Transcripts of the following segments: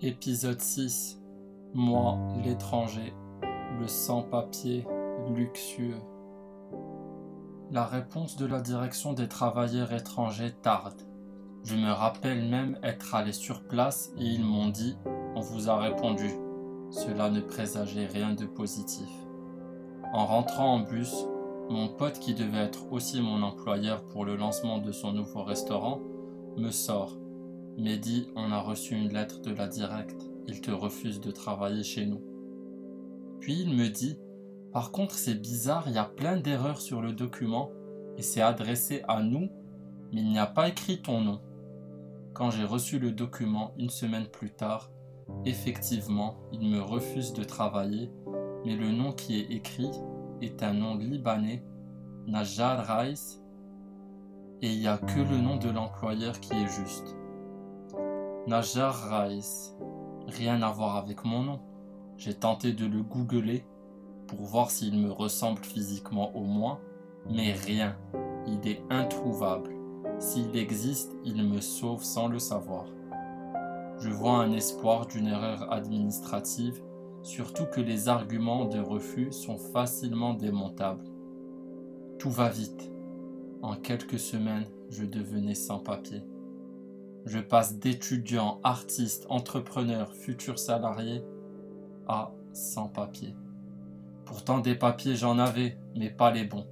Épisode 6 Moi, l'étranger, le sans-papier luxueux. La réponse de la direction des travailleurs étrangers tarde. Je me rappelle même être allé sur place et ils m'ont dit On vous a répondu. Cela ne présageait rien de positif. En rentrant en bus, mon pote qui devait être aussi mon employeur pour le lancement de son nouveau restaurant me sort. Mehdi, on a reçu une lettre de la directe. Il te refuse de travailler chez nous. Puis il me dit Par contre, c'est bizarre, il y a plein d'erreurs sur le document et c'est adressé à nous, mais il n'y a pas écrit ton nom. Quand j'ai reçu le document une semaine plus tard, effectivement, il me refuse de travailler, mais le nom qui est écrit est un nom libanais, Najar Raïs, et il n'y a que le nom de l'employeur qui est juste. Najar Raïs, rien à voir avec mon nom. J'ai tenté de le googler pour voir s'il me ressemble physiquement au moins, mais rien. Il est introuvable. S'il existe, il me sauve sans le savoir. Je vois un espoir d'une erreur administrative, surtout que les arguments de refus sont facilement démontables. Tout va vite. En quelques semaines, je devenais sans papier. Je passe d'étudiant, artiste, entrepreneur, futur salarié à sans papier. Pourtant des papiers j'en avais, mais pas les bons.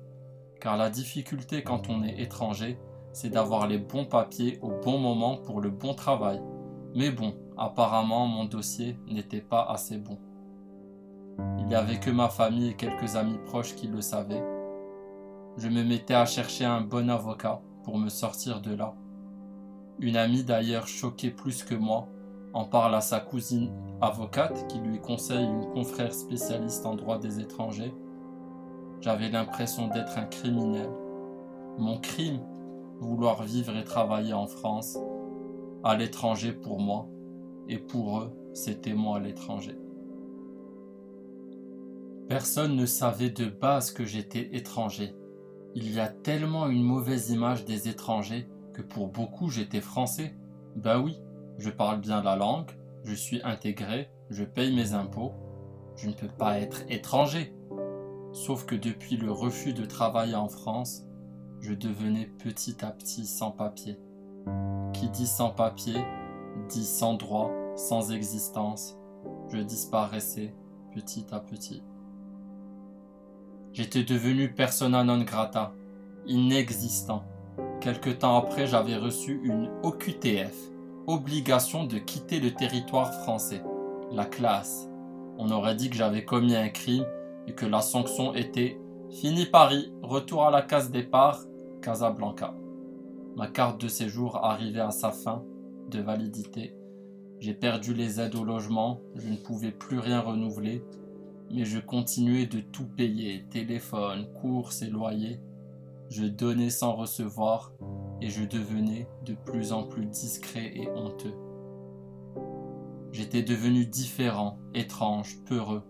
Car la difficulté quand on est étranger, c'est d'avoir les bons papiers au bon moment pour le bon travail. Mais bon, apparemment mon dossier n'était pas assez bon. Il n'y avait que ma famille et quelques amis proches qui le savaient. Je me mettais à chercher un bon avocat pour me sortir de là. Une amie d'ailleurs choquée plus que moi en parle à sa cousine avocate qui lui conseille une confrère spécialiste en droit des étrangers. J'avais l'impression d'être un criminel. Mon crime, vouloir vivre et travailler en France, à l'étranger pour moi, et pour eux, c'était moi à l'étranger. Personne ne savait de base que j'étais étranger. Il y a tellement une mauvaise image des étrangers que pour beaucoup j'étais français. Ben oui, je parle bien la langue, je suis intégré, je paye mes impôts. Je ne peux pas être étranger. Sauf que depuis le refus de travailler en France, je devenais petit à petit sans papier. Qui dit sans papier, dit sans droit, sans existence. Je disparaissais petit à petit. J'étais devenu persona non grata, inexistant. Quelque temps après, j'avais reçu une OQTF, obligation de quitter le territoire français, la classe. On aurait dit que j'avais commis un crime et que la sanction était Fini Paris, retour à la case départ, Casablanca. Ma carte de séjour arrivait à sa fin de validité. J'ai perdu les aides au logement, je ne pouvais plus rien renouveler, mais je continuais de tout payer, téléphone, courses et loyers. Je donnais sans recevoir et je devenais de plus en plus discret et honteux. J'étais devenu différent, étrange, peureux.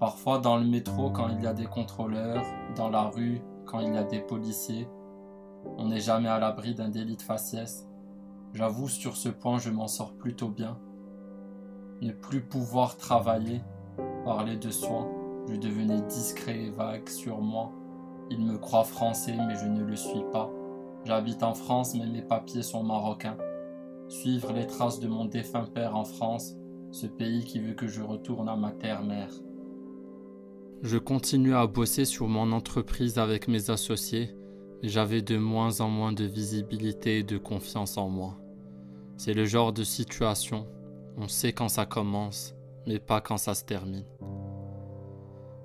Parfois dans le métro quand il y a des contrôleurs, dans la rue quand il y a des policiers, on n'est jamais à l'abri d'un délit de faciès. J'avoue sur ce point je m'en sors plutôt bien. Ne plus pouvoir travailler, parler de soi, je devenais discret et vague sur moi. Il me croit français mais je ne le suis pas. J'habite en France mais mes papiers sont marocains. Suivre les traces de mon défunt père en France, ce pays qui veut que je retourne à ma terre-mère. Je continue à bosser sur mon entreprise avec mes associés et j'avais de moins en moins de visibilité et de confiance en moi. C'est le genre de situation, on sait quand ça commence, mais pas quand ça se termine.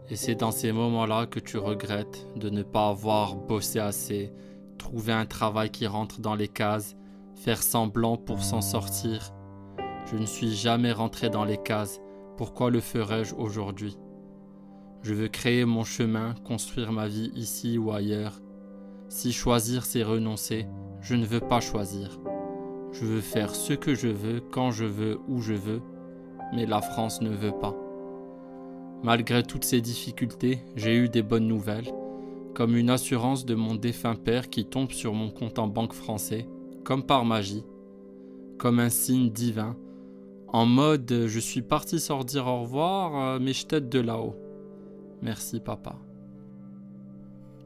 Et c'est dans ces moments-là que tu regrettes de ne pas avoir bossé assez, trouver un travail qui rentre dans les cases, faire semblant pour s'en sortir. Je ne suis jamais rentré dans les cases, pourquoi le ferais-je aujourd'hui? Je veux créer mon chemin, construire ma vie ici ou ailleurs. Si choisir c'est renoncer, je ne veux pas choisir. Je veux faire ce que je veux, quand je veux, où je veux, mais la France ne veut pas. Malgré toutes ces difficultés, j'ai eu des bonnes nouvelles. comme une assurance de mon défunt père qui tombe sur mon compte en banque français, comme par magie, comme un signe divin, en mode je suis parti dire au revoir, euh, mais je t'aide de là-haut. Merci papa.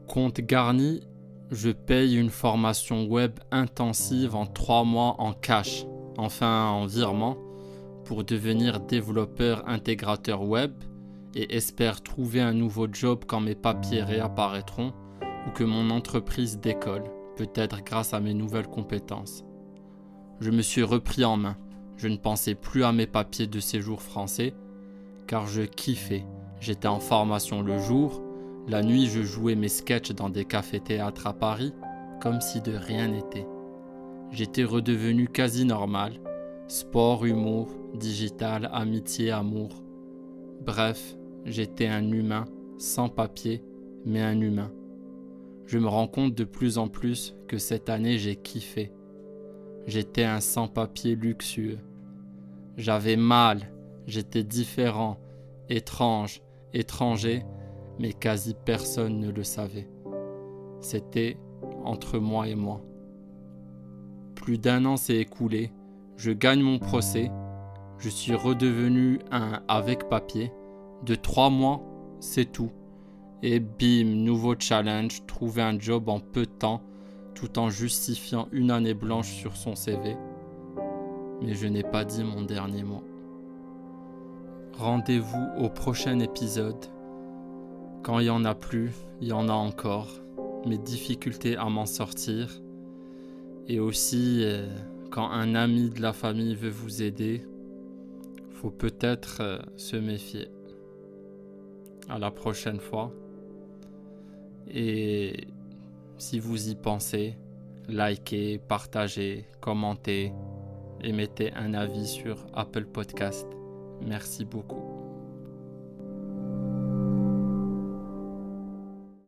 Compte garni, je paye une formation web intensive en trois mois en cash, enfin en virement, pour devenir développeur intégrateur web et espère trouver un nouveau job quand mes papiers réapparaîtront ou que mon entreprise décolle, peut-être grâce à mes nouvelles compétences. Je me suis repris en main. Je ne pensais plus à mes papiers de séjour français, car je kiffais. J'étais en formation le jour, la nuit je jouais mes sketchs dans des cafés-théâtres à Paris, comme si de rien n'était. J'étais redevenu quasi normal. Sport, humour, digital, amitié, amour. Bref, j'étais un humain, sans papier, mais un humain. Je me rends compte de plus en plus que cette année j'ai kiffé. J'étais un sans-papier luxueux. J'avais mal, j'étais différent, étrange, étranger, mais quasi personne ne le savait. C'était entre moi et moi. Plus d'un an s'est écoulé, je gagne mon procès, je suis redevenu un avec papier, de trois mois, c'est tout. Et bim, nouveau challenge, trouver un job en peu de temps, tout en justifiant une année blanche sur son CV. Mais je n'ai pas dit mon dernier mot. Rendez-vous au prochain épisode. Quand il y en a plus, il y en a encore. Mes difficultés à m'en sortir. Et aussi, euh, quand un ami de la famille veut vous aider, faut peut-être euh, se méfier à la prochaine fois. Et si vous y pensez, likez, partagez, commentez et mettez un avis sur Apple Podcast. Merci beaucoup.